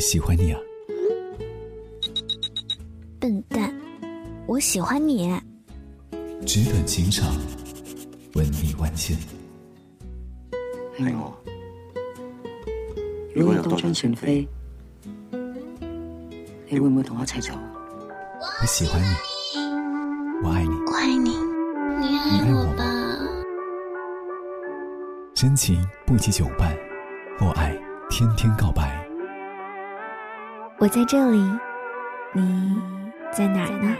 喜欢你啊。笨蛋，我喜欢你。纸短情长，吻你万千。爱我。如果有多張船飛，你會唔會同我一齊走？我喜歡你，我愛你。我愛你，你愛我吧。真情不及久伴，我愛天天告白。我在这里，你在哪儿呢？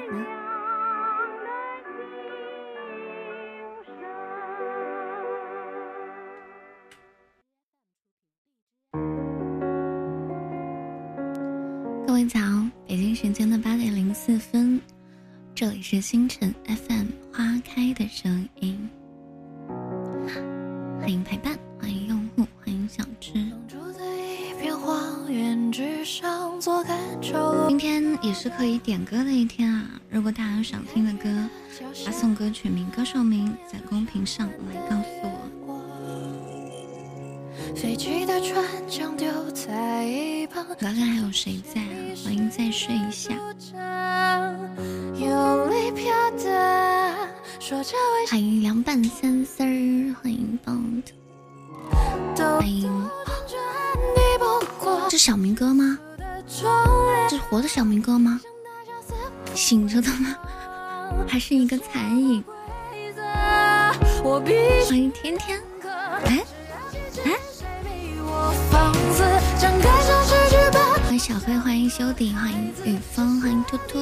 歡迎修迪，欢迎雨峰，欢迎兔兔，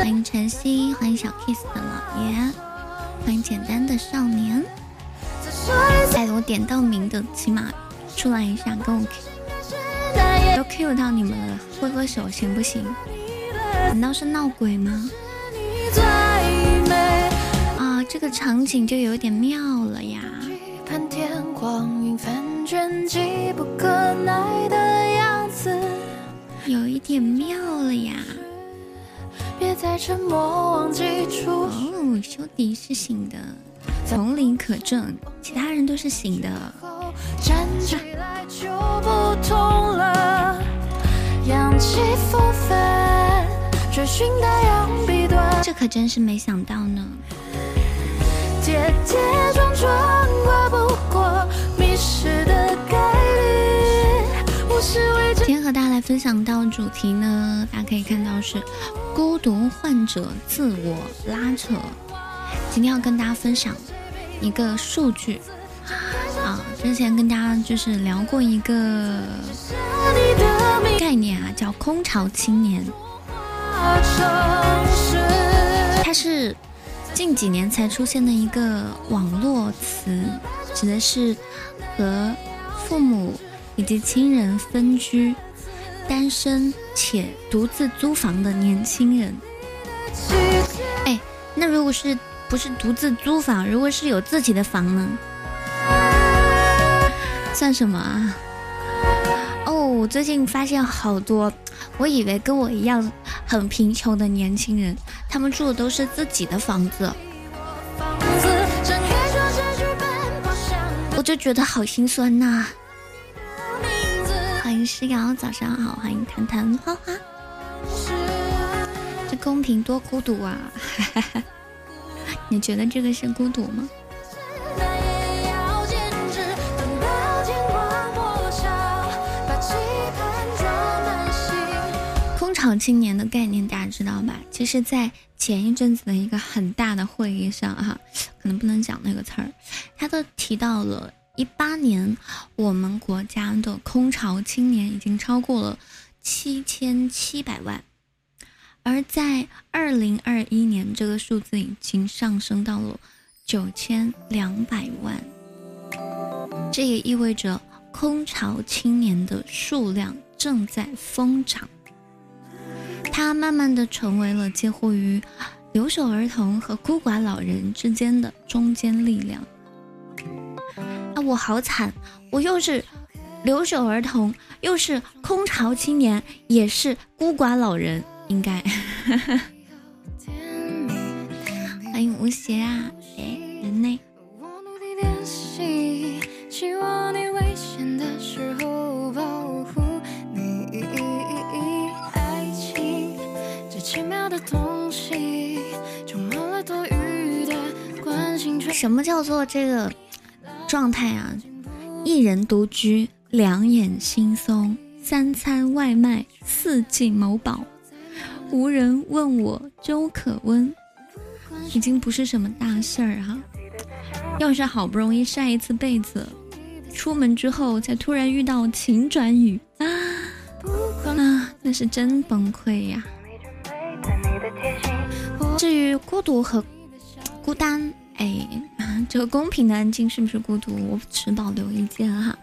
欢迎晨曦，欢迎小 kiss 的老爷，欢迎简单的少年。哎，我点到名的，起码出来一下，跟我。都 Q 到你们了，挥挥手行不行？难道是闹鬼吗？啊，这个场景就有点妙了呀！有一点妙了呀！别再沉默忘记哦，修迪是醒的，丛林可证，其他人都是醒的。站起来就不痛了，扬起风帆，追尋大洋彼端。这可真是没想到呢。跌跌撞撞跨不过迷失的。今天和大家来分享到主题呢，大家可以看到是孤独患者自我拉扯。今天要跟大家分享一个数据，啊。之前跟大家就是聊过一个概念啊，叫空巢青年。它是近几年才出现的一个网络词，指的是和父母以及亲人分居、单身且独自租房的年轻人。哎，那如果是不是独自租房，如果是有自己的房呢？算什么啊？哦，我最近发现好多，我以为跟我一样很贫穷的年轻人，他们住的都是自己的房子，我就觉得好心酸呐、歡迎詩瑤，早上好，欢迎談談花花。这公屏多孤独啊！你觉得这个是孤独吗？空巢青年的概念大家知道吧？其实，在前一阵子的一个很大的会议上，哈，可能不能讲那个词儿，他都提到了一八年我们国家的空巢青年已经超过了七千七百万，而在二零二一年，这个数字已经上升到了九千两百万。这也意味着空巢青年的数量正在瘋漲。它慢慢的成为了介乎于留守儿童和孤寡老人之间的中堅力量。我好惨，我又是留守儿童，又是空巢青年，也是孤寡老人，应该。欢迎吴邪啊，哎，人呢？望你危险的时候保护你。爱情奇妙的东西，充满了多余的关心。什么叫做这个状态啊？一人独居，两眼惺忪，三餐外卖，四季某宝，无人问我粥可温，已经不是什么大事儿哈。要是好不容易晒一次被子，出门之后再突然遇到晴转雨啊啊，那是真崩溃呀。至于孤独和孤单，哎，这个公平的安静是不是孤独？我持保留意见哈。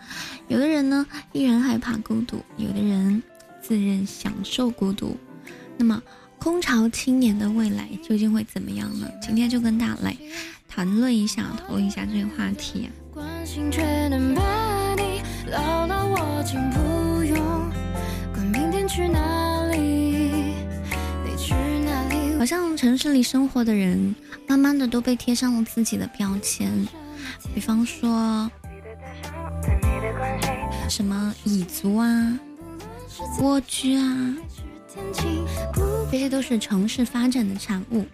有的人呢依然害怕孤独，有的人自认享受孤独。那么空巢青年的未来究竟会怎么样呢？今天就跟大家来谈论一下，讨论一下这个话题。关心却能把你牢牢握紧，不用管明天去哪好像城市里生活的人，慢慢的都被贴上了自己的标签，比方说什么蚁族啊、蜗居啊，这些都是城市发展的产物。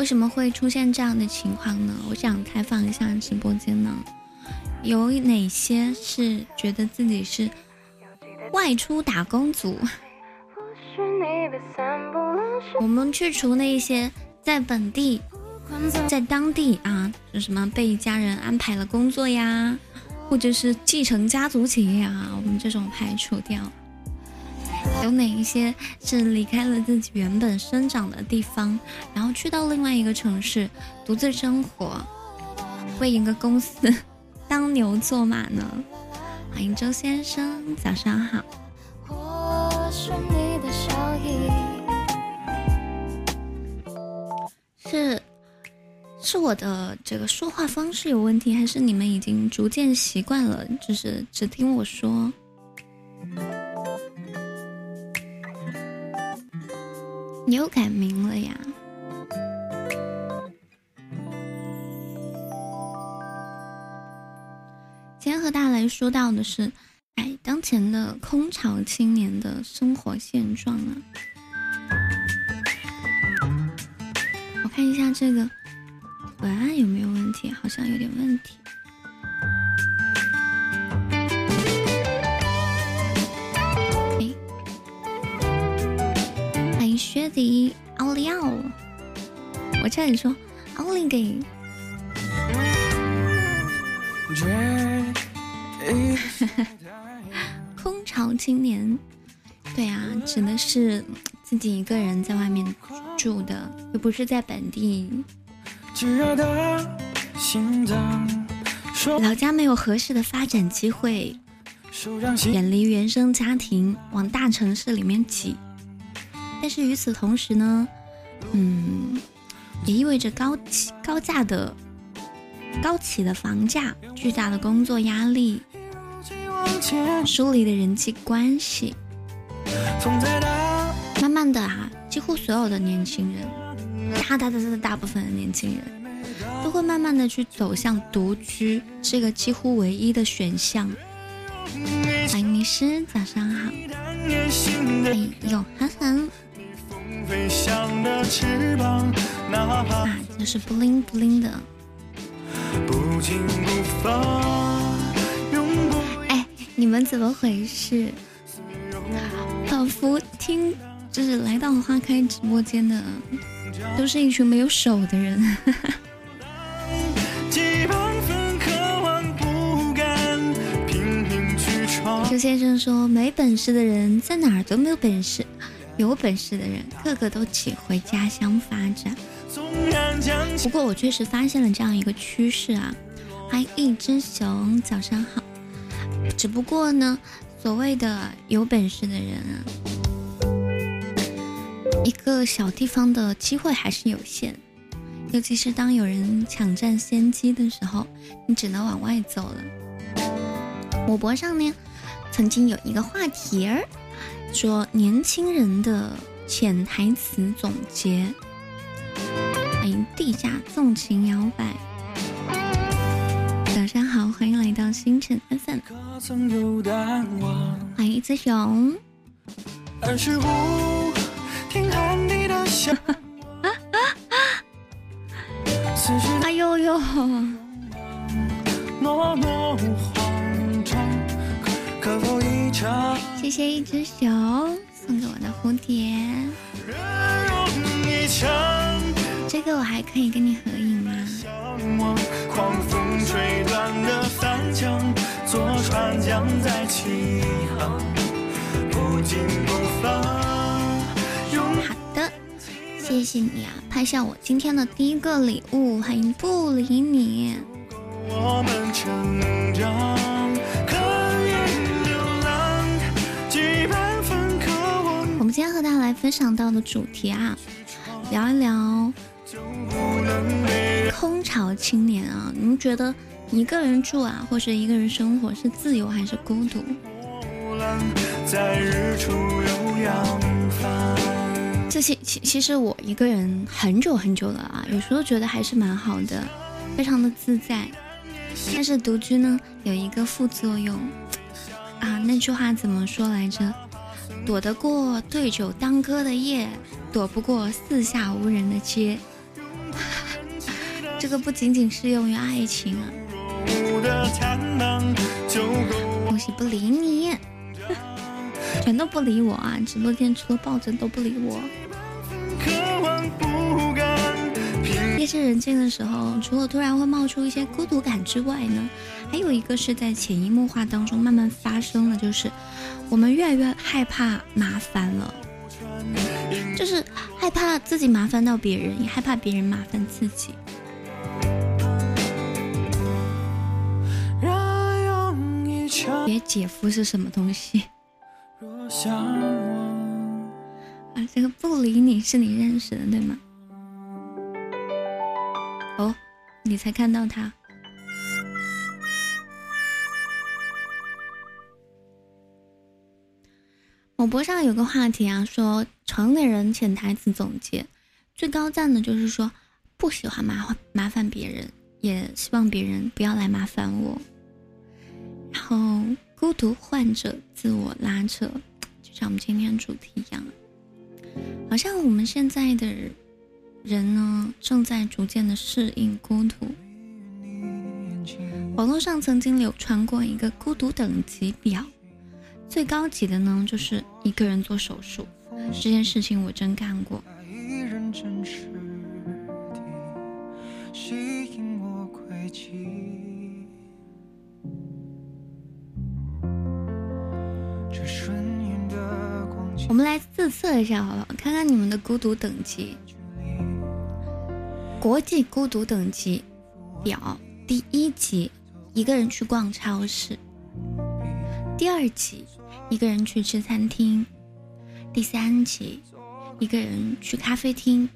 为什么会出现这样的情况呢？我想开放一下直播间呢，有哪些是觉得自己是外出打工族？我们去除那些在本地、在当地啊，就什么被家人安排了工作呀，或者是继承家族企业啊，我们这种排除掉。有哪一些是离开了自己原本生长的地方，然后去到另外一个城市独自生活，为一个公司 当牛做马呢？欢迎周先生，早上好。是，是我的这个说话方式有问题，还是你们已经逐渐习惯了，就是只听我说？你又改名了呀？今天和大家来说到的是，哎，当前的空巢青年的生活现状啊。我看一下这个文案有没有问题？好像有点问题。哎，欢迎薛迪奥利奥，我差点说奥利给。空巢青年，对啊，指的是自己一个人在外面。住的又不是在本地，老家没有合适的发展机会，远离原生家庭，往大城市里面挤。但是与此同时呢，嗯，也意味着高起高价的高起的房价，巨大的工作压力，疏离的人际关系，慢慢的啊。几乎所有的年轻人，大大大大大部分的年轻人，都会慢慢的去走向独居这个几乎唯一的选项。欢迎迷失，早上好。哎呦，涵涵。啊，这是 bling bling 的。哎，你们怎么回事？仿佛听。就是来到花开直播间的，都是一群没有手的人。周先生说：“没本事的人在哪儿都没有本事，有本事的人个个都挤回家乡发展。”不过我确实发现了这样一个趋势啊！欢迎一只熊，早上好。只不过呢，所谓的有本事的人啊。一个小地方的机会还是有限，尤其是当有人抢占先机的时候，你只能往外走了。我博上呢，曾经有一个话题儿，说年轻人的潜台词总结。欢迎地下纵情摇摆，上好，欢迎来到星辰 FM，欢迎一只熊。哎呦呦！谢谢一只熊送给我的蝴蝶，这个我还可以跟你合影吗？放在晴空，不紧不放好的，谢谢你啊，拍下我今天的第一个礼物，欢迎不理你。我们今天和大家来分享到的主题啊，聊一聊空巢青年啊，你们觉得一个人住啊，或者一个人生活是自由还是孤独？这些其其实我一个人很久很久了啊，有时候觉得还是蛮好的，非常的自在。但是独居呢，有一个副作用啊，那句话怎么说来着？躲得过对酒当歌的夜，躲不过四下无人的街。这个不仅仅适用于爱情啊。恭喜不理你，全都不理我啊！直播间除了抱枕都不理我。夜深人静的时候，除了突然会冒出一些孤独感之外呢，还有一个是在潜移默化当中慢慢发生的，就是我们越来越害怕麻烦了，就是害怕自己麻烦到别人，也害怕别人麻烦自己。别姐夫是什么东西？啊，这个不理你是你认识的对吗？哦，你才看到他。某博上有个话题啊，说成年人潜台词总结，最高赞的就是说不喜欢麻烦麻烦别人，也希望别人不要来麻烦我。后孤独患者自我拉扯，就像我们今天主题一样，好像我们现在的。人呢，正在逐渐的适应孤独。网络上曾经流传过一个孤独等级表，最高级的呢，就是一个人做手术。这件事情我真干过。我我们来自测一下，好了，看看你们的孤独等级。国际孤独等级表第一级，一个人去逛超市；第二级，一个人去吃餐厅；第三级，一个人去咖啡厅；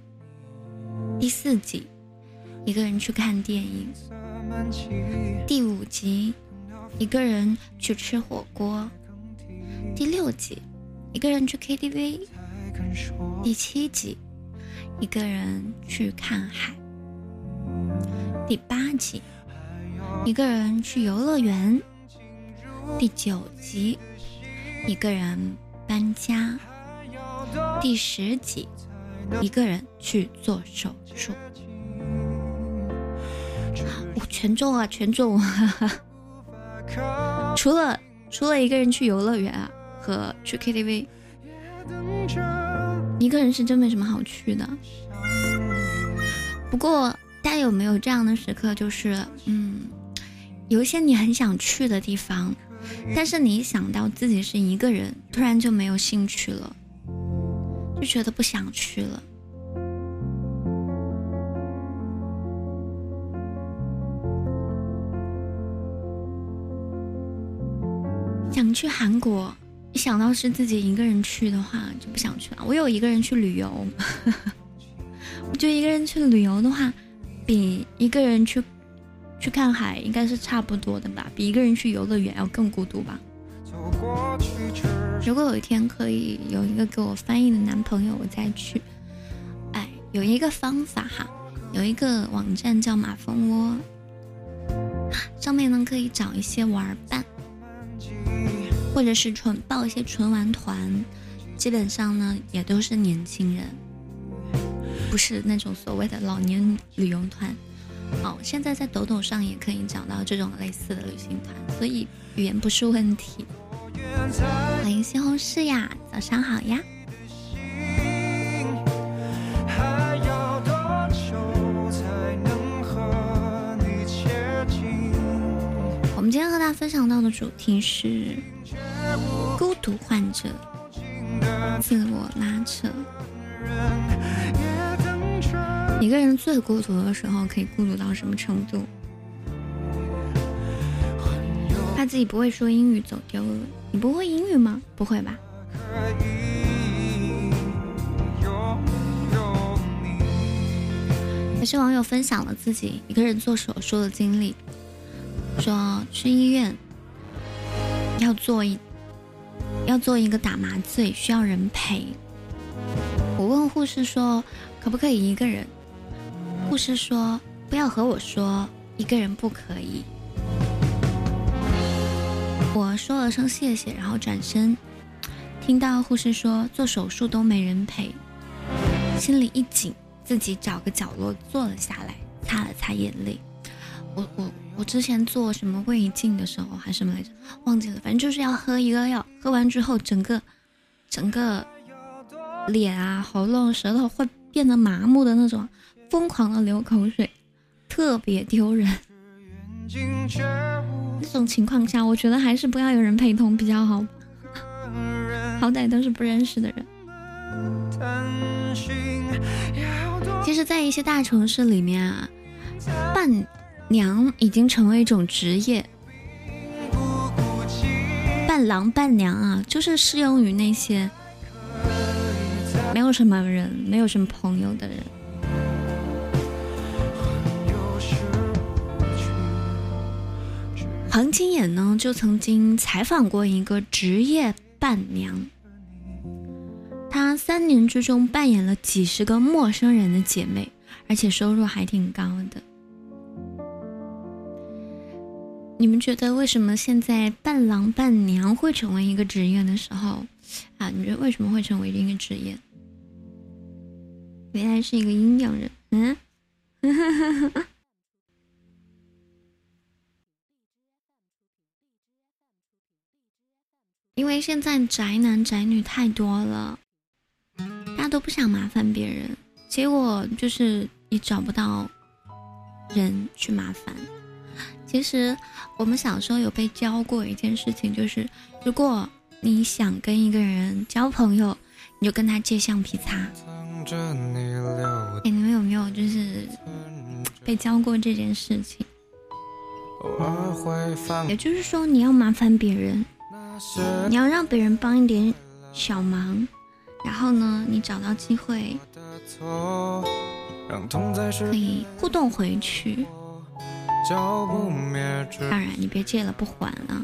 第四级，一个人去看电影；第五级，一个人去吃火锅；第六级，一个人去 KTV；第七集。一个人去看海。第八集，一个人去游乐园。第九集，一个人搬家。第十集，一个人去做手术。我全中啊，全中！除了除了一个人去游乐园啊和去 KTV。一个人是真没什么好去的。不过，大家有没有这样的时刻？就是，嗯，有一些你很想去的地方，但是你一想到自己是一个人，突然就没有兴趣了，就觉得不想去了。想去韩国。一想到是自己一个人去的话，就不想去了。我有一个人去旅游，我觉得一个人去旅游的话，比一个人去去看海应该是差不多的吧，比一个人去游乐园要更孤独吧。如果有一天可以有一个给我翻译的男朋友，我再去。哎，有一个方法哈，有一个网站叫马蜂窝，上面呢可以找一些玩伴。或者是纯报一些纯玩团，基本上呢也都是年轻人，不是那种所谓的老年旅游团。哦，现在在抖抖上也可以找到这种类似的旅行团，所以语言不是问题。欢迎西红柿呀，早上好呀。我们今天和大家分享到的主题是孤独患者自我拉扯。一个人最孤独的时候，可以孤独到什么程度？怕自己不会说英语走丢了。你不会英语吗？不会吧。有些网友分享了自己一个人做手术的经历，说去医院要做一要做一个打麻醉，需要人陪。我问护士说可不可以一个人？护士说：“不要和我说，一个人不可以。”我说了声谢谢，然后转身，听到护士说做手术都没人陪，心里一紧，自己找个角落坐了下来，擦了擦眼泪。我我我之前做什么胃镜的时候还是什么来着，忘记了，反正就是要喝一个药，喝完之后整个整个脸啊、喉咙、舌头会变得麻木的那种。疯狂的流口水，特别丢人。那种情况下，我觉得还是不要有人陪同比较好，好歹都是不认识的人。其实，在一些大城市里面啊，半娘已经成为一种职业，伴郎伴娘啊，就是适用于那些没有什么人、没有什么朋友的人。黄金眼呢，就曾经采访过一个职业伴娘，她三年之中扮演了几十个陌生人的姐妹，而且收入还挺高的。你们觉得为什么现在伴郎伴娘会成为一个职业的时候，啊，你觉得为什么会成为一个职业？原来是一个阴阳人，嗯。因为现在宅男宅女太多了，大家都不想麻烦别人，结果就是你找不到人去麻烦。其实我们小时候有被教过一件事情，就是如果你想跟一个人交朋友，你就跟他借橡皮擦。哎，你们有没有就是被教过这件事情？也就是说，你要麻烦别人。你要让别人帮一点小忙，然后呢，你找到机会可以互动回去。当然，你别借了不还啊。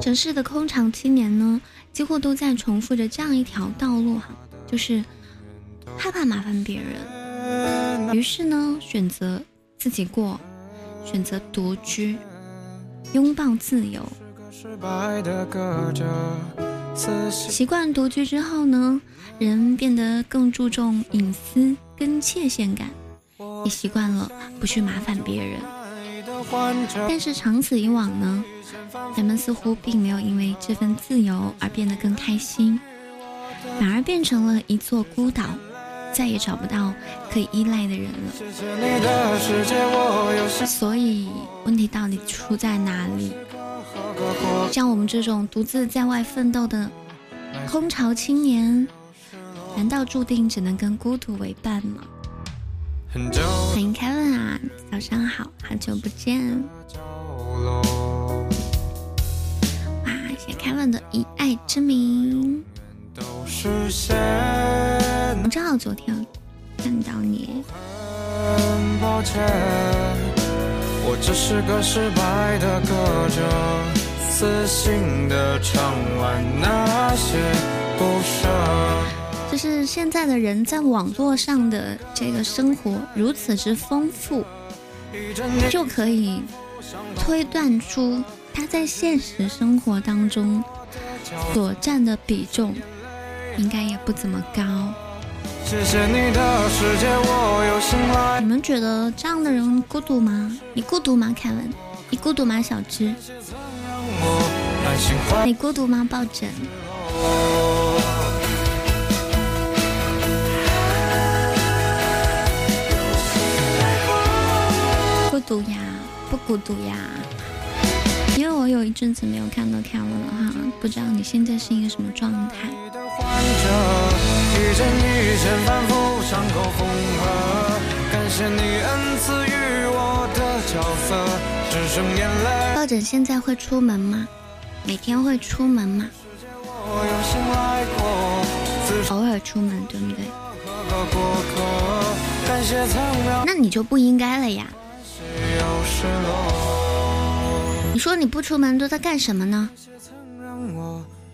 城市的空巢青年呢，几乎都在重复着这样一条道路哈，就是害怕麻烦别人。于是呢，选择自己过，选择独居，拥抱自由。习惯独居之后呢，人变得更注重隐私跟界限感，也习惯了不去麻烦别人。但是长此以往呢，人们似乎并没有因为这份自由而变得更开心，反而变成了一座孤岛。再也找不到可以依赖的人了，所以问题到底出在哪里？像我们这种独自在外奋斗的空巢青年，难道注定只能跟孤独为伴吗？欢迎凯文啊，早上好，好久不见！哇，谢谢凯文的以爱之名。我正好昨天看到你。我只是个失败的歌者，死心的唱完那些不舍就是现在的人在网络上的这个生活如此之丰富，就可以推断出他在现实生活当中所占的比重应该也不怎么高。你们觉得这样的人孤独吗？你孤独吗，凯文？你孤独吗，小芝？你孤独吗，抱枕？孤独呀，不孤独呀？因为我有一阵子没有看到凯文了哈，不知道你现在是一个什么状态。抱枕现在会出门吗？每天会出门吗？偶尔出门，对不对？那你就不应该了呀。你说你不出门都在干什么呢？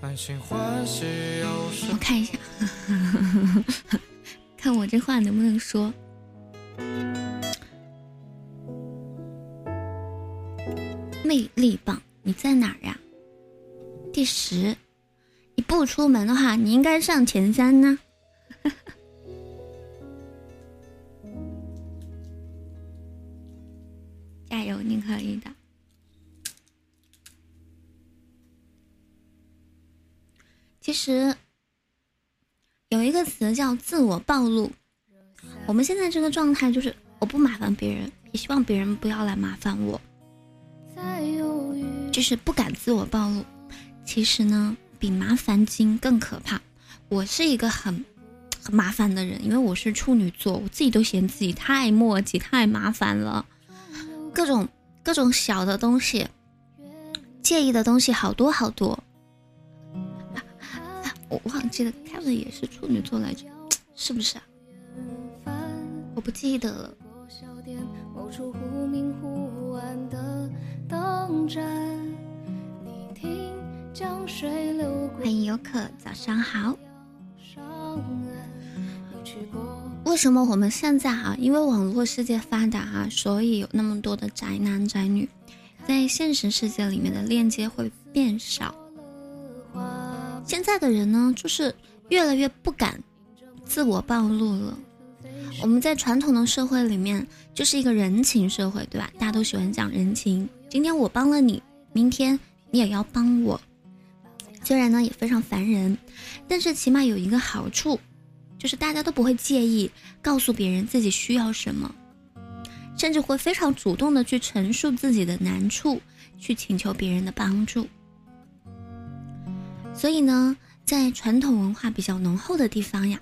我看一下，看我这话能不能说。魅力棒，你在哪儿呀？第十，你不出门的话，你应该上前三呢。加油，你可以的。其实有一个词叫自我暴露。我们现在这个状态就是，我不麻烦别人，也希望别人不要来麻烦我，就是不敢自我暴露。其实呢，比麻烦精更可怕。我是一个很很麻烦的人，因为我是处女座，我自己都嫌自己太磨叽、太麻烦了。各种各种小的东西，介意的东西好多好多。我忘记了他们也是处女座来着，是不是啊？我不记得了。欢迎游客，早上好。为什么我们现在啊？因为网络世界发达啊，所以有那么多的宅男宅女，在现实世界里面的链接会变少。现在的人呢，就是越来越不敢自我暴露了。我们在传统的社会里面，就是一个人情社会，对吧？大家都喜欢讲人情。今天我帮了你，明天你也要帮我。虽然呢也非常烦人，但是起码有一个好处，就是大家都不会介意告诉别人自己需要什么，甚至会非常主动的去陈述自己的难处，去请求别人的帮助。所以呢，在传统文化比较浓厚的地方呀，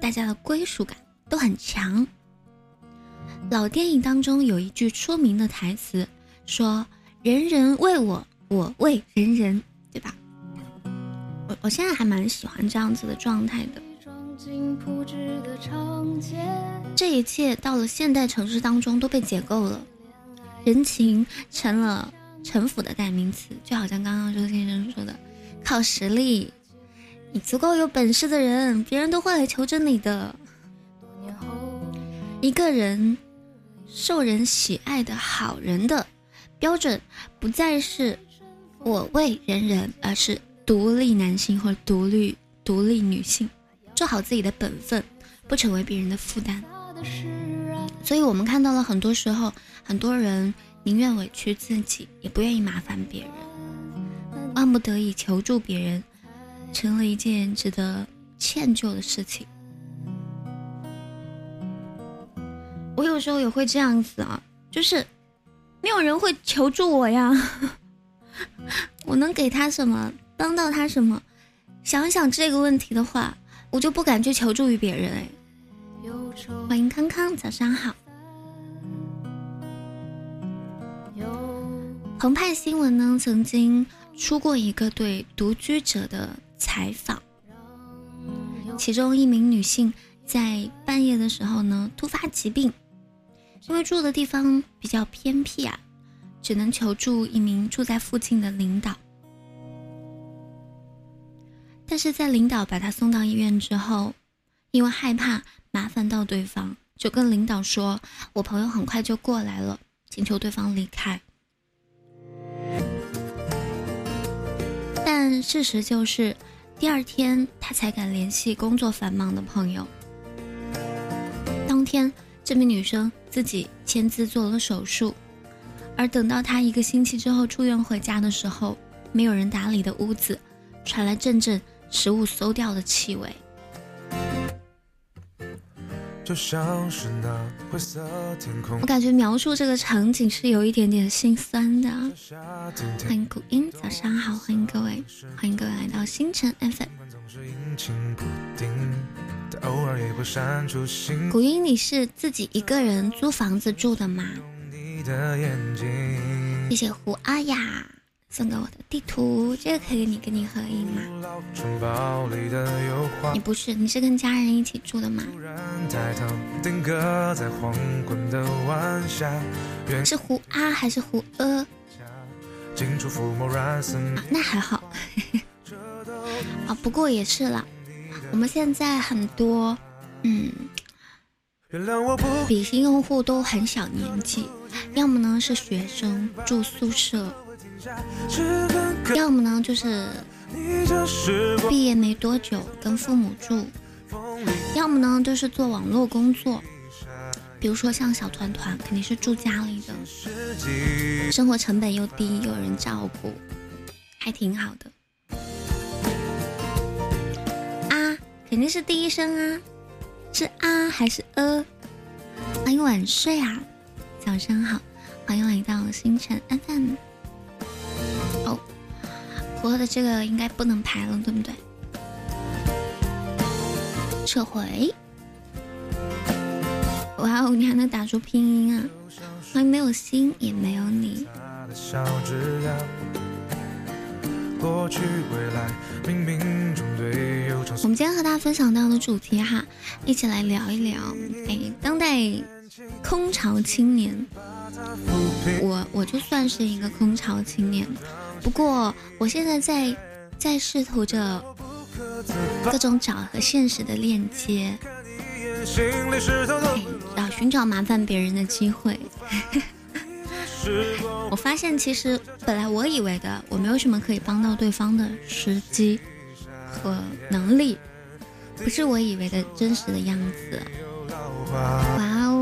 大家的归属感都很强。老电影当中有一句出名的台词，说“人人为我，我为人人”，对吧？我我现在还蛮喜欢这样子的状态的。这一切到了现代城市当中都被解构了，人情成了城府的代名词，就好像刚刚周先生说的。靠实力，你足够有本事的人，别人都会来求着你的。一个人受人喜爱的好人的标准，不再是我为人人，而是独立男性或独立独立女性，做好自己的本分，不成为别人的负担。所以我们看到了很多时候，很多人宁愿委屈自己，也不愿意麻烦别人。万不得已求助别人，成了一件值得歉疚的事情。我有时候也会这样子啊，就是没有人会求助我呀，我能给他什么，帮到他什么？想想这个问题的话，我就不敢去求助于别人。哎，欢迎康康，早上好。澎湃新闻呢，曾经。出过一个对独居者的采访，其中一名女性在半夜的时候呢突发疾病，因为住的地方比较偏僻啊，只能求助一名住在附近的领导。但是在领导把她送到医院之后，因为害怕麻烦到对方，就跟领导说：“我朋友很快就过来了，请求对方离开。”事实就是，第二天他才敢联系工作繁忙的朋友。当天，这名女生自己签字做了手术，而等到她一个星期之后出院回家的时候，没有人打理的屋子传来阵阵食物馊掉的气味。就像是那灰色天空。我感觉描述这个场景是有一点点心酸的。欢迎古音，早上好，欢迎各位，欢迎各位来到星辰 FM。古音，你是自己一个人租房子住的吗？谢谢胡阿雅。送给我的地图，这个可以你跟你合影吗？你不是，你是跟家人一起住的吗？是胡啊还是胡呃？啊，那还好。啊，不过也是了，我们现在很多，嗯，比心用户都很小年纪，要么呢是学生住宿舍。要么呢，就是毕业没多久跟父母住；要么呢，就是做网络工作，比如说像小团团，肯定是住家里的，生活成本又低又，有人照顾，还挺好的。啊，肯定是第一声啊，是啊还是呃？欢迎晚睡啊，早上好，欢迎来到星辰 FM。播的这个应该不能排了，对不对？撤回。哇哦，你还能打出拼音啊！欢迎没有心也没有你。我们今天和大家分享到的主题哈，一起来聊一聊。哎，当代空巢青年，我我就算是一个空巢青年。不过，我现在在在试图着各种找和现实的链接，要寻找麻烦别人的机会。我发现，其实本来我以为的，我没有什么可以帮到对方的时机和能力，不是我以为的真实的样子。哇哦，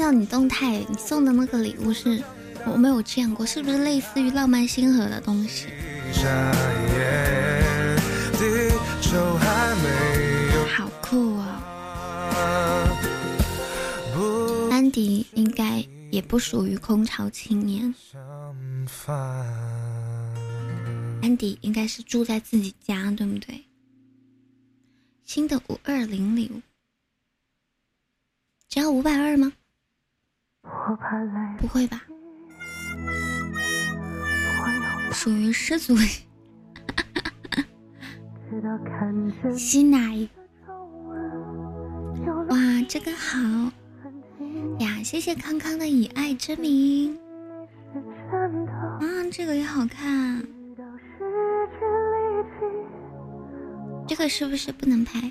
到你动态，你送的那个礼物是我没有见过，是不是类似于浪漫星河的东西？好酷啊！安迪应该也不属于空巢青年，安迪应该是住在自己家，对不对？新的五二零礼物。只要五百二吗？不会吧？属于失足。吸奶。哇，这个好呀！谢谢康康的以爱之名。啊，这个也好看。这个是不是不能拍？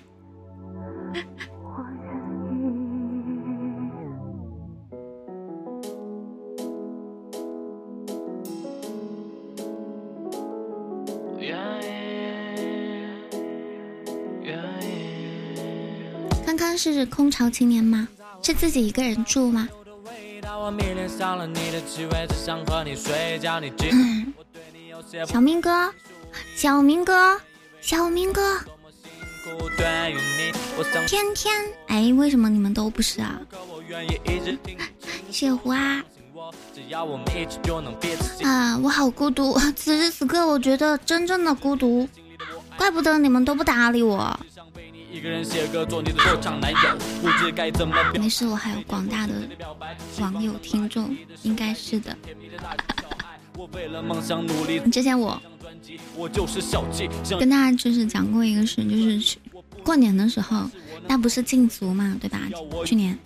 是空巢青年吗？是自己一个人住吗？小明哥，小明哥，小明哥，天天，哎，为什么你们都不是啊？雪狐啊，啊，我好孤独，此时此刻我觉得真正的孤独，怪不得你们都不搭理我。没事，我还有广大的网友听众，应该是的。之前我跟大家就是讲过一个事，就是过年的时候，那不是禁足嘛，对吧？去年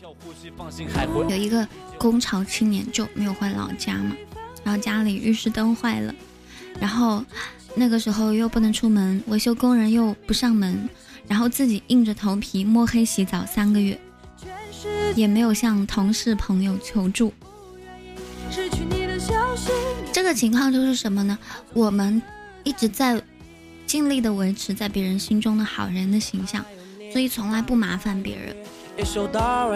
有一个工潮青年就没有回老家嘛，然后家里浴室灯坏了，然后那个时候又不能出门，维修工人又不上门，然后自己硬着头皮摸黑洗澡三个月，也没有向同事朋友求助。这个情况就是什么呢？我们一直在尽力的维持在别人心中的好人的形象，所以从来不麻烦别人，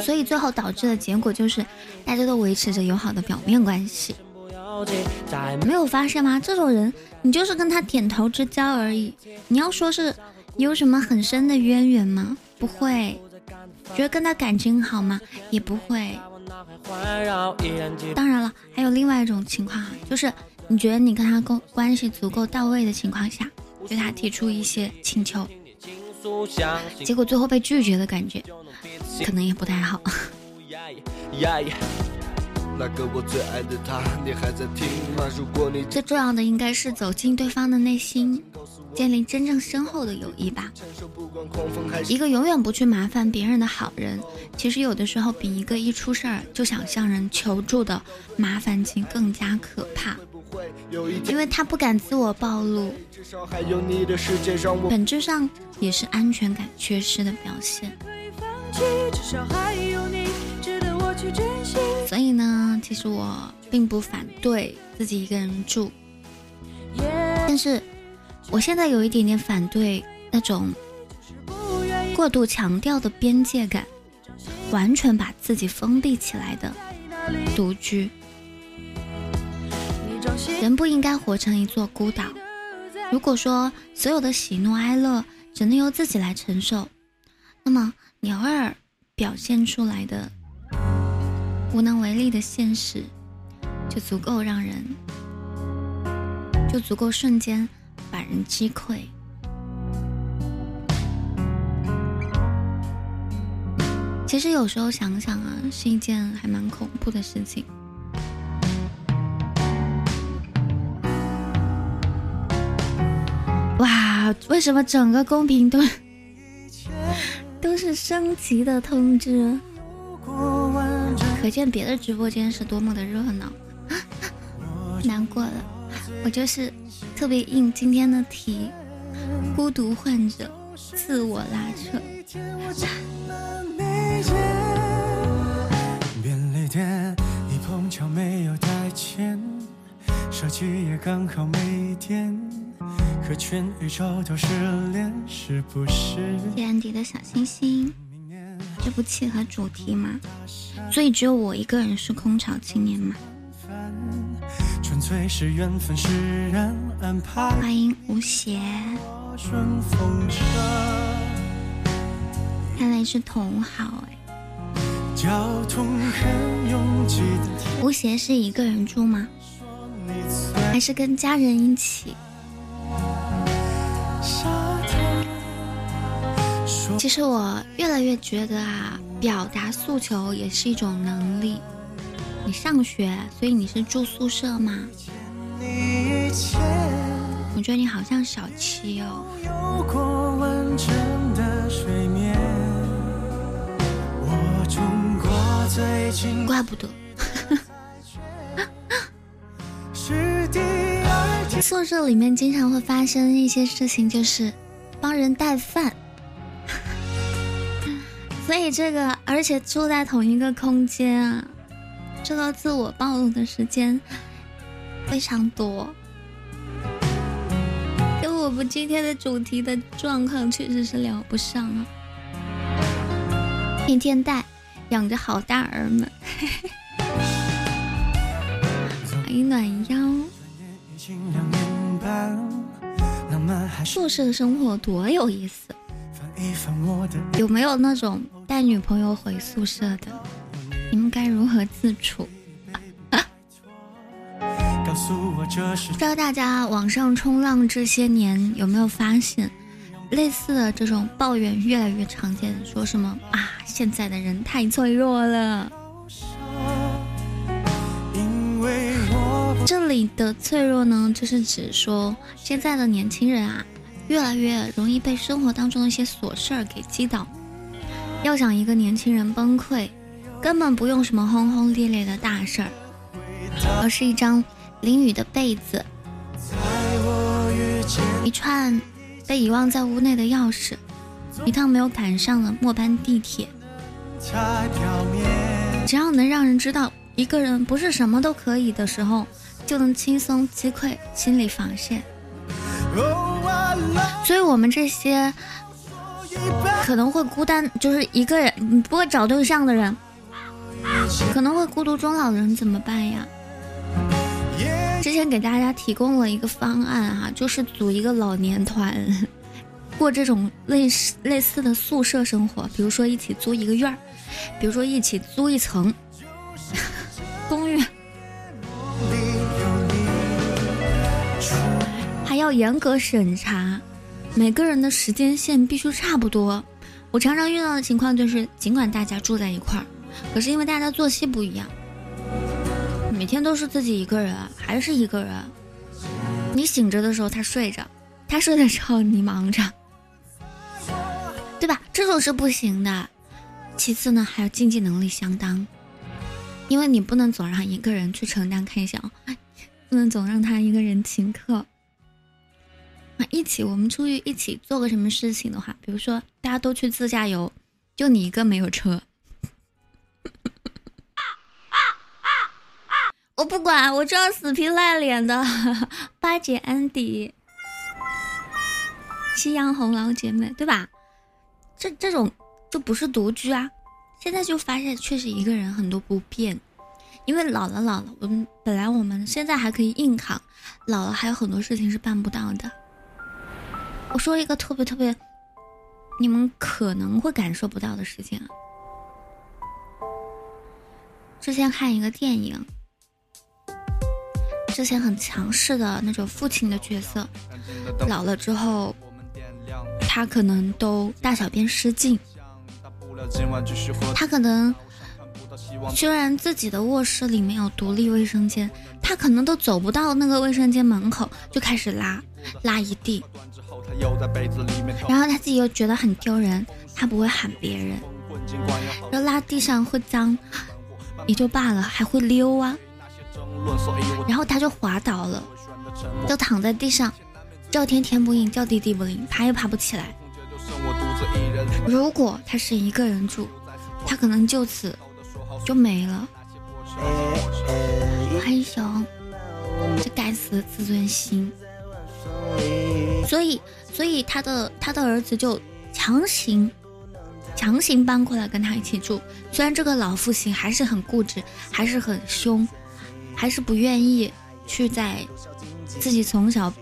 所以最后导致的结果就是大家都维持着友好的表面关系。没有发现吗？这种人，你就是跟他点头之交而已。你要说是有什么很深的渊源吗？不会。觉得跟他感情好吗？也不会。当然了，还有另外一种情况啊，就是你觉得你跟他关关系足够到位的情况下，对他提出一些请求，结果最后被拒绝的感觉，可能也不太好。最重要的应该是走进对方的内心，建立真正深厚的友谊吧。一个永远不去麻烦别人的好人，其实有的时候比一个一出事儿就想向人求助的麻烦精更加可怕，因为他不敢自我暴露，本质上也是安全感缺失的表现。所以呢，其实我并不反对自己一个人住，但是我现在有一点点反对那种过度强调的边界感，完全把自己封闭起来的独居。人不应该活成一座孤岛。如果说所有的喜怒哀乐只能由自己来承受，那么你偶尔表现出来的。无能为力的现实，就足够让人，就足够瞬间把人击溃。其实有时候想想啊，是一件还蛮恐怖的事情。哇，为什么整个公屏都 都是升级的通知？可见别的直播间是多么的热闹，难过了，我就是特别应今天的题，孤独患者自我拉扯。便利店你碰巧没有带钱，手机也刚好没电，可全宇宙都失联，是不是？谢安迪的小星星。这不契合主题吗？所以只有我一个人是空巢青年吗？欢迎吴邪，看来是同好哎。吴邪是一个人住吗？还是跟家人一起？其实我越来越觉得啊，表达诉求也是一种能力。你上学，所以你是住宿舍吗？我觉得你好像小七哦。怪不得。宿舍里面经常会发生一些事情，就是帮人带饭。所以这个，而且住在同一个空间啊，这个自我暴露的时间非常多，跟我们今天的主题的状况确实是聊不上啊。天天带，养着好大儿们，欢迎暖腰。宿舍生活多有意思。有没有那种带女朋友回宿舍的？你们该如何自处？不知道大家网上冲浪这些年有没有发现，类似的这种抱怨越来越常见？说什么啊，现在的人太脆弱了。这里的脆弱呢，就是指说现在的年轻人啊，越来越容易被生活当中的一些琐事儿给击倒。要想一个年轻人崩溃，根本不用什么轰轰烈烈的大事儿，而是一张淋雨的被子，一串被遗忘在屋内的钥匙，一趟没有赶上的末班地铁。只要能让人知道一个人不是什么都可以的时候，就能轻松击溃心理防线。所以，我们这些可能会孤单，就是一个人不会找对象的人，可能会孤独终老的人怎么办呀？之前给大家提供了一个方案哈，就是组一个老年团，过这种类似类似的宿舍生活，比如说一起租一个院儿。比如说，一起租一层 公寓，要严格审查，每个人的时间线必须差不多。我常常遇到的情况就是，尽管大家住在一块儿，可是因为大家作息不一样，每天都是自己一个人，还是一个人。你醒着的时候他睡着，他睡的时候你忙着，对吧？这种是不行的。其次呢，还有经济能力相当，因为你不能总让一个人去承担开销，不能总让他一个人请客。一起我们出去一起做个什么事情的话，比如说大家都去自驾游，就你一个没有车，我不管，我就要死皮赖脸的巴结安迪、夕阳红老姐妹，对吧？这这种。就不是独居啊，现在就发现确实一个人很多不便，因为老了老了，我们本来我们现在还可以硬扛，老了还有很多事情是办不到的。我说一个特别特别，你们可能会感受不到的事情啊。之前看一个电影，之前很强势的那种父亲的角色，老了之后，他可能都大小便失禁。他可能虽然自己的卧室里面有独立卫生间，他可能都走不到那个卫生间门口就开始拉拉一地，然后他自己又觉得很丢人，他不会喊别人，然后拉地上会脏也就罢了，还会溜啊，然后他就滑倒了，就躺在地上，叫天天不应，叫地地不灵，爬也爬不起来。如果他是一个人住，他可能就此就没了。黑熊，这该死的自尊心。所以，所以他的他的儿子就强行强行搬过来跟他一起住。虽然这个老父亲还是很固执，还是很凶，还是不愿意去在自己从小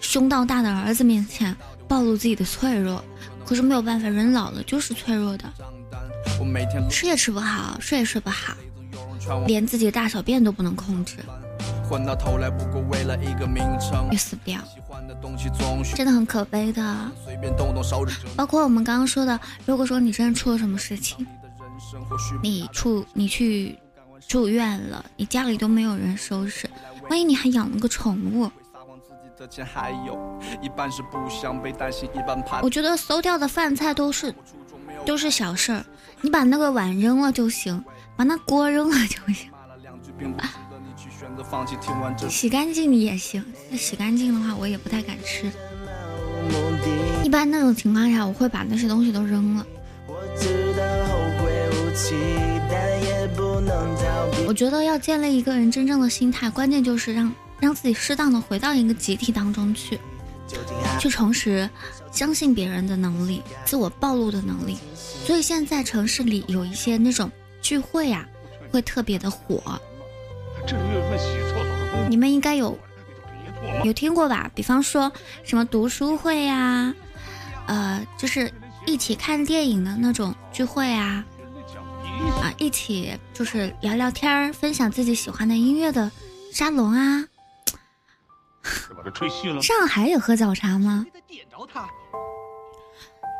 凶到大的儿子面前暴露自己的脆弱。可是没有办法，人老了就是脆弱的，吃也吃不好，睡也睡不好，连自己的大小便都不能控制，会死掉，真的很可悲的。包括我们刚刚说的，如果说你真的出了什么事情，你出你去住院了，你家里都没有人收拾，万一你还养了个宠物。我觉得馊掉的饭菜都是都是小事儿，你把那个碗扔了就行，把那锅扔了就行。洗干净也行，那洗干净的话我也不太敢吃。一般那种情况下，我会把那些东西都扔了。我觉得要建立一个人真正的心态，关键就是让。让自己适当的回到一个集体当中去，去重拾相信别人的能力、自我暴露的能力。所以现在城市里有一些那种聚会啊，会特别的火。你们应该有有听过吧？比方说什么读书会呀，呃，就是一起看电影的那种聚会啊，啊，一起就是聊聊天儿、分享自己喜欢的音乐的沙龙啊。上海也喝早茶吗？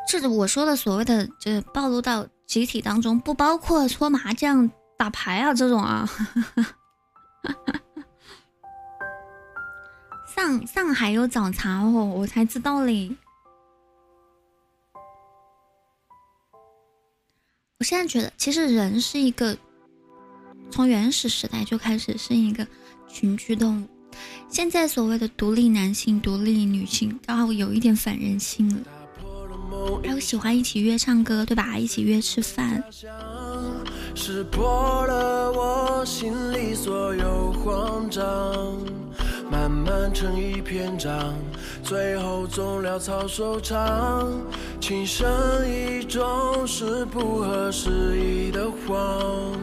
这我说的所谓的，就暴露到集体当中，不包括搓麻将、打牌啊这种啊。上上海有早茶哦，我才知道嘞。我现在觉得，其实人是一个从原始时代就开始是一个群居动物。现在所谓的独立男性、独立女性，然后有一点反人性了。还有喜欢一起约唱歌，对吧？一起约吃饭。识破了我心里所有慌张，慢慢成一篇章，最后总潦草收场。情深意重是不合时宜的谎。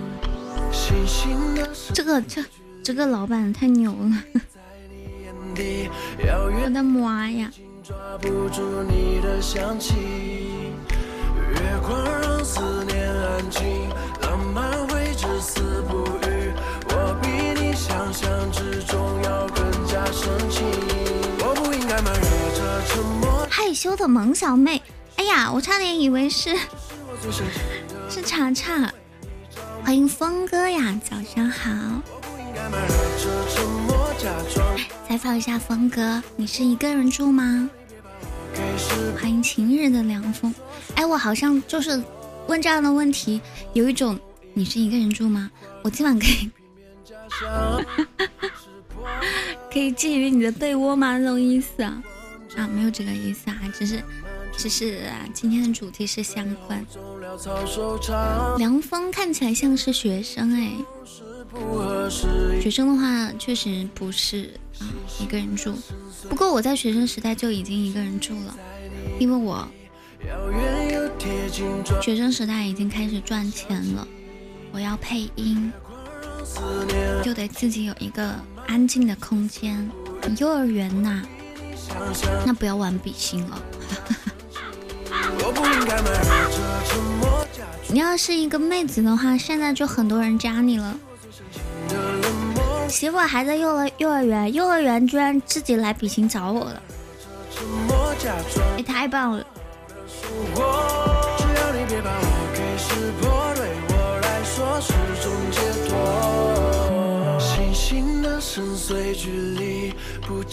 这个这这个老板太牛了，我的妈呀！害羞的萌小妹，哎呀，我差点以为是是查查。欢迎峰哥呀，早上好。采访一下峰哥，你是一个人住吗？欢迎晴日的凉风。哎，我好像就是问这样的问题，有一种你是一个人住吗？我今晚可以 可以觊觎你的被窝吗？这种意思啊？啊，没有这个意思啊，只是只是今天的主题是相关。凉风看起来像是学生哎，学生的话确实不是啊一个人住，不过我在学生时代就已经一个人住了，因为我学生时代已经开始赚钱了，我要配音，就得自己有一个安静的空间。幼儿园呐。那不要玩比心了。你要是一个妹子的话，现在就很多人加你了。媳妇还在幼儿幼儿园，幼儿园居然自己来比心找我了，也太棒了。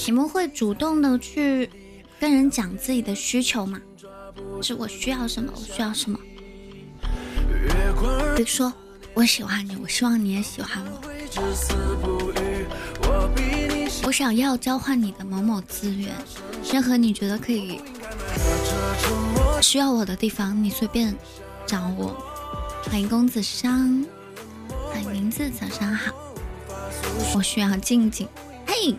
你们会主动的去跟人讲自己的需求吗？是我需要什么？我需要什么？比如说，我喜欢你，我希望你也喜欢我。我想要交换你的某某资源，任何你觉得可以需要我的地方，你随便找我。欢迎公子商，欢迎名字，早上好。我需要静静，嘿。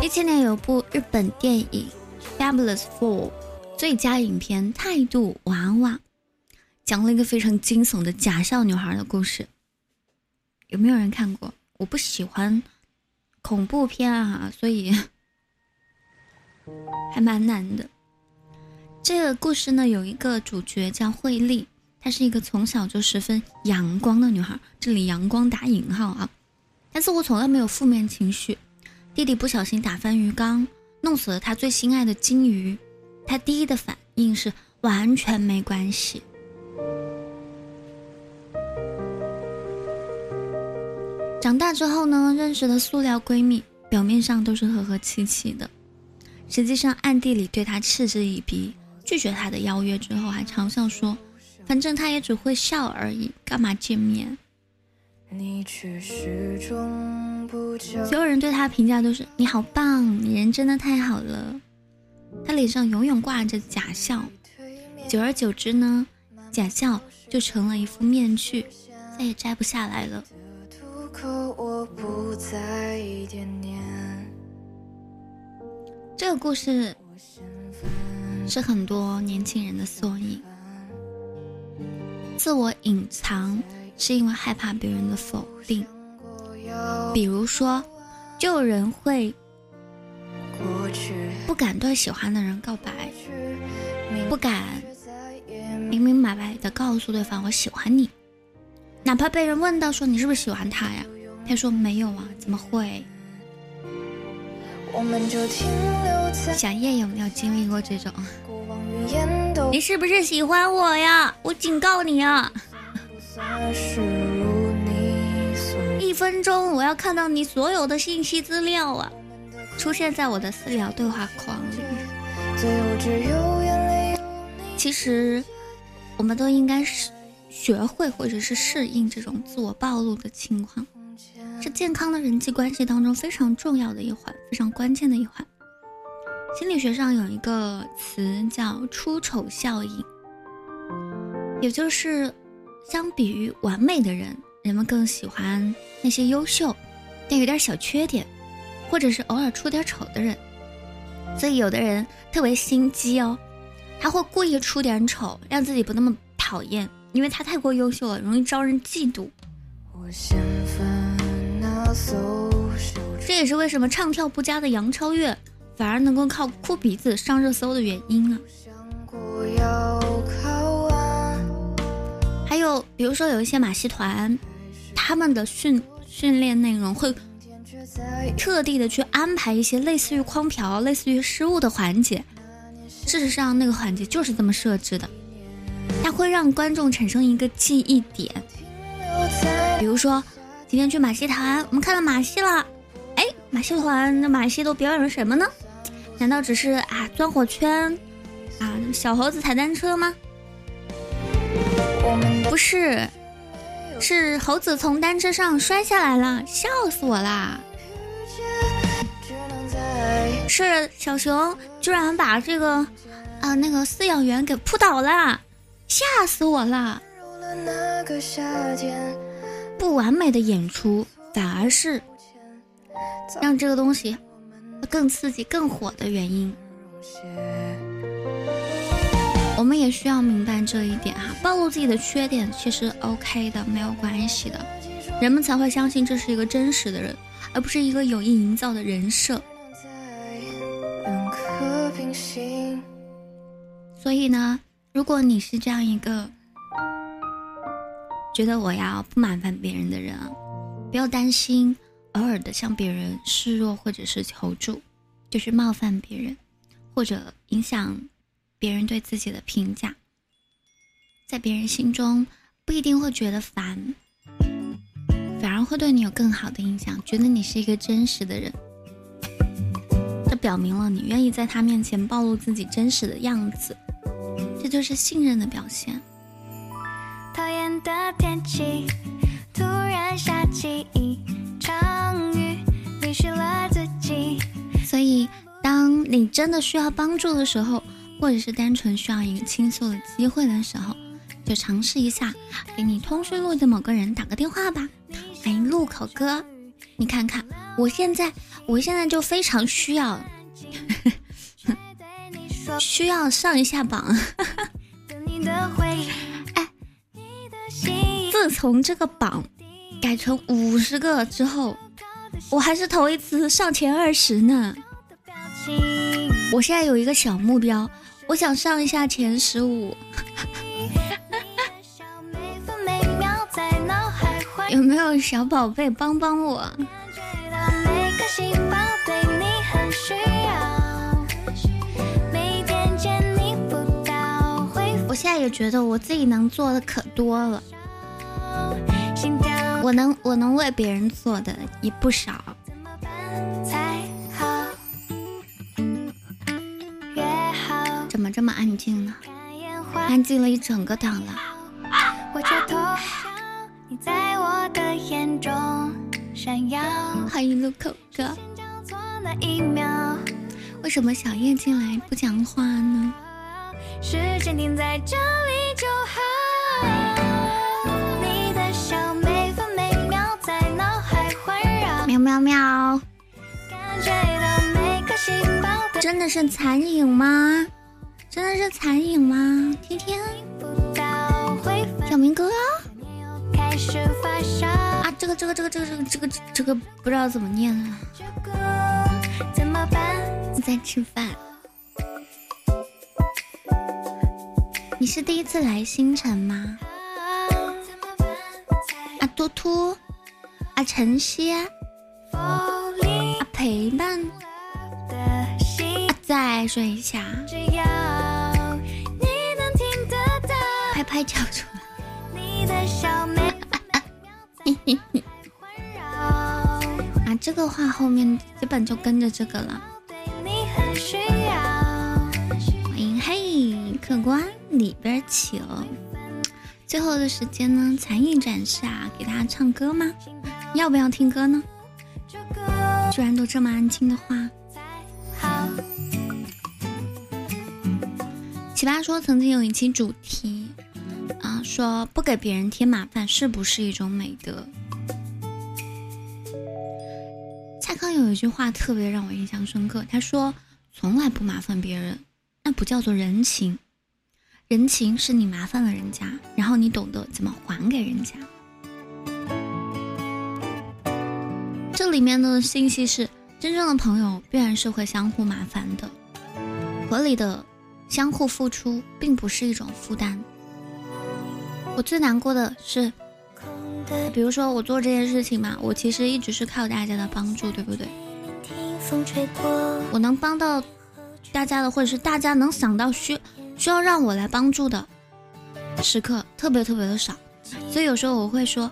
一千年有部日本电影《Fabulous Four》最佳影片《态度娃娃》，讲了一个非常惊悚的假笑女孩的故事。有没有人看过？我不喜欢恐怖片啊，所以还蛮难的。这个故事呢，有一个主角叫惠利。她是一个从小就十分阳光的女孩，这里“阳光”打引号啊。她似乎从来没有负面情绪。弟弟不小心打翻鱼缸，弄死了她最心爱的金鱼，她第一的反应是完全没关系。长大之后呢，认识的塑料闺蜜，表面上都是和和气气的，实际上暗地里对她嗤之以鼻，拒绝他的邀约之后，还嘲笑说。反正他也只会笑而已，干嘛见面？所有人对他评价都是你好棒，你人真的太好了。他脸上永远挂着假笑，久而久之呢，假笑就成了一副面具，再也摘不下来了。这个故事是很多年轻人的缩影。自我隐藏是因为害怕别人的否定，比如说，就有人会不敢对喜欢的人告白，不敢明明白白的告诉对方我喜欢你，哪怕被人问到说你是不是喜欢他呀，他说没有啊，怎么会？小叶有没有经历过这种？你是不是喜欢我呀？我警告你啊！一分钟我要看到你所有的信息资料啊，出现在我的私聊对话框里。其实，我们都应该是学会或者是适应这种自我暴露的情况，是健康的人际关系当中非常重要的一环，非常关键的一环。心理学上有一个词叫“出丑效应”，也就是相比于完美的人，人们更喜欢那些优秀但有点小缺点，或者是偶尔出点丑的人。所以有的人特别心机哦，他会故意出点丑，让自己不那么讨厌，因为他太过优秀了，容易招人嫉妒。这也是为什么唱跳不佳的杨超越。反而能够靠哭鼻子上热搜的原因啊！还有比如说有一些马戏团，他们的训训练内容会特地的去安排一些类似于框瓢、类似于失误的环节。事实上，那个环节就是这么设置的，它会让观众产生一个记忆点。比如说，今天去马戏团，我们看到马戏了，哎，马戏团的马戏都表演了什么呢？难道只是啊钻火圈，啊小猴子踩单车吗？不是，是猴子从单车上摔下来了，笑死我啦！是小熊居然把这个啊那个饲养员给扑倒了，吓死我了！不完美的演出反而是让这个东西。更刺激、更火的原因，我们也需要明白这一点哈。暴露自己的缺点其实 OK 的，没有关系的，人们才会相信这是一个真实的人，而不是一个有意营造的人设。所以呢，如果你是这样一个觉得我要不麻烦别人的人，不要担心。偶尔的向别人示弱或者是求助，就是冒犯别人，或者影响别人对自己的评价，在别人心中不一定会觉得烦，反而会对你有更好的印象，觉得你是一个真实的人。这表明了你愿意在他面前暴露自己真实的样子，这就是信任的表现。讨厌的天气突然下起一。所以，当你真的需要帮助的时候，或者是单纯需要一个倾诉的机会的时候，就尝试一下给你通讯录的某个人打个电话吧。哎，路口哥，你看看，我现在，我现在就非常需要，需要上一下榜。哎，自从这个榜改成五十个之后。我还是头一次上前二十呢。我现在有一个小目标，我想上一下前十五。有没有小宝贝帮帮我？我现在也觉得我自己能做的可多了。我能，我能为别人做的也不少。怎么这么安静呢？安静了一整个档了。欢迎路口哥。为什么小叶进来不讲话呢？时间停在这里就好喵喵，真的是残影吗？真的是残影吗？天天，小明哥啊，这个这个这个这个这个这个这个不知道怎么念了。你在吃饭？你是第一次来星辰吗？啊，突突，啊，晨曦。啊，陪伴，啊，再睡一下，拍拍叫出来。啊这个话后面基本就跟着这个了。欢迎嘿，客官里边请。最后的时间呢，才艺展示啊，给大家唱歌吗？要不要听歌呢？居然都这么安静的话。奇葩说曾经有一期主题啊，说不给别人添麻烦是不是一种美德？蔡康永有一句话特别让我印象深刻，他说：“从来不麻烦别人，那不叫做人情。”人情是你麻烦了人家，然后你懂得怎么还给人家。这里面的信息是：真正的朋友必然是会相互麻烦的，合理的相互付出并不是一种负担。我最难过的是，比如说我做这件事情嘛，我其实一直是靠大家的帮助，对不对？我能帮到大家的，或者是大家能想到需。需要让我来帮助的时刻特别特别的少，所以有时候我会说：“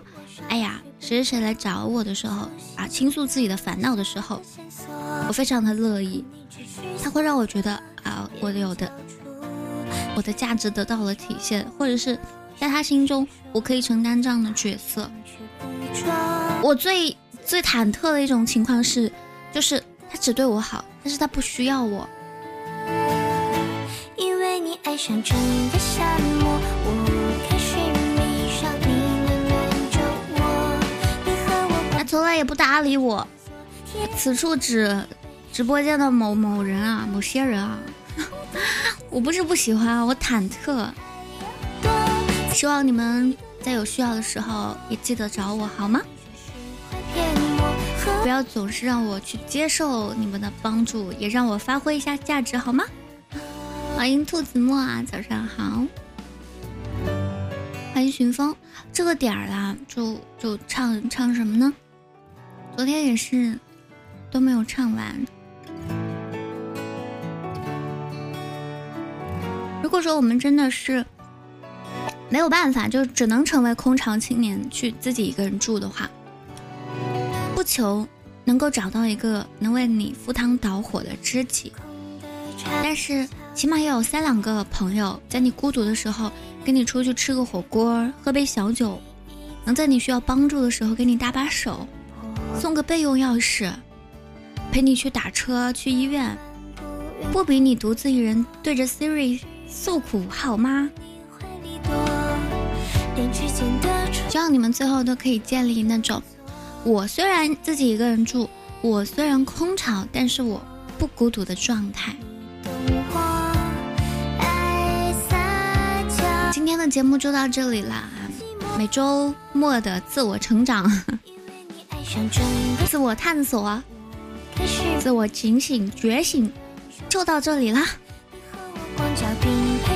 哎呀，谁谁谁来找我的时候啊，倾诉自己的烦恼的时候，我非常的乐意。他会让我觉得啊，我有的我的价值得到了体现，或者是在他心中我可以承担这样的角色。我最最忐忑的一种情况是，就是他只对我好，但是他不需要我。”因为你爱上真的从来也不搭理我。此处指直播间的某某人啊，某些人啊。我不是不喜欢，我忐忑。希望你们在有需要的时候也记得找我，好吗？不要总是让我去接受你们的帮助，也让我发挥一下价值，好吗？欢迎兔子墨啊，早上好！欢迎寻风，这个点儿啦，就就唱唱什么呢？昨天也是都没有唱完。如果说我们真的是没有办法，就只能成为空巢青年，去自己一个人住的话，不求能够找到一个能为你赴汤蹈火的知己，但是。起码要有三两个朋友，在你孤独的时候跟你出去吃个火锅，喝杯小酒，能在你需要帮助的时候给你搭把手，送个备用钥匙，陪你去打车去医院，不比你独自一人对着 Siri 诉苦好吗？希望你们最后都可以建立那种，我虽然自己一个人住，我虽然空巢，但是我不孤独的状态。今天的节目就到这里啦，每周末的自我成长、自我探索、自我警醒觉醒就到这里啦。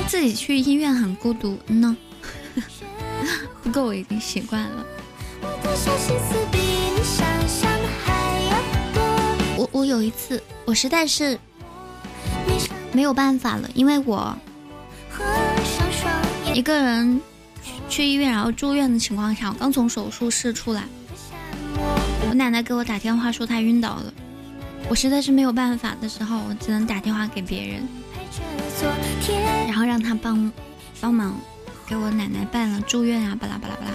自己去医院很孤独呢，不过我已经习惯了。我我有一次，我实在是没有办法了，因为我。一个人去医院，然后住院的情况下，我刚从手术室出来，奶奶给我打电话说她晕倒了。我实在是没有办法的时候，我只能打电话给别人，然后让他帮帮忙给我奶奶办了住院啊，巴拉巴拉巴拉。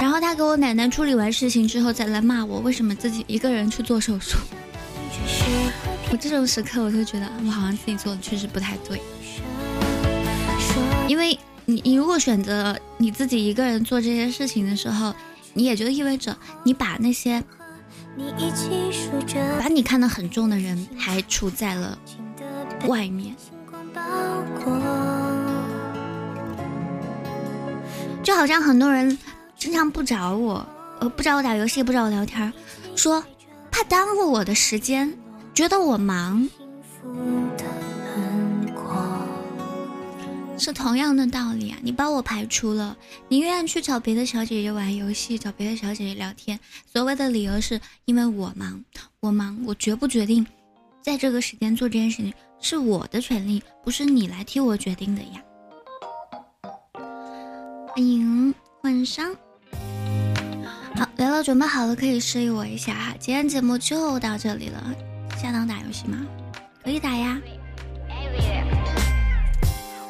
然后他给我奶奶处理完事情之后，再来骂我为什么自己一个人去做手术。我这种时刻，我就觉得我好像自己做的确实不太对。因为你，你如果选择你自己一个人做这些事情的时候，你也就意味着你把那些把你看得很重的人排除在了外面。就好像很多人经常不找我，呃，不找我打游戏，不找我聊天，说怕耽误我的时间，觉得我忙。是同样的道理啊！你把我排除了，你愿意去找别的小姐姐玩游戏，找别的小姐姐聊天，所谓的理由是因为我忙，我忙，我决不决定在这个时间做这件事情是我的权利，不是你来替我决定的呀。欢迎晚上好。北了，准备好了可以示意我一下哈。今天节目就到这里了，下档打游戏吗？可以打呀。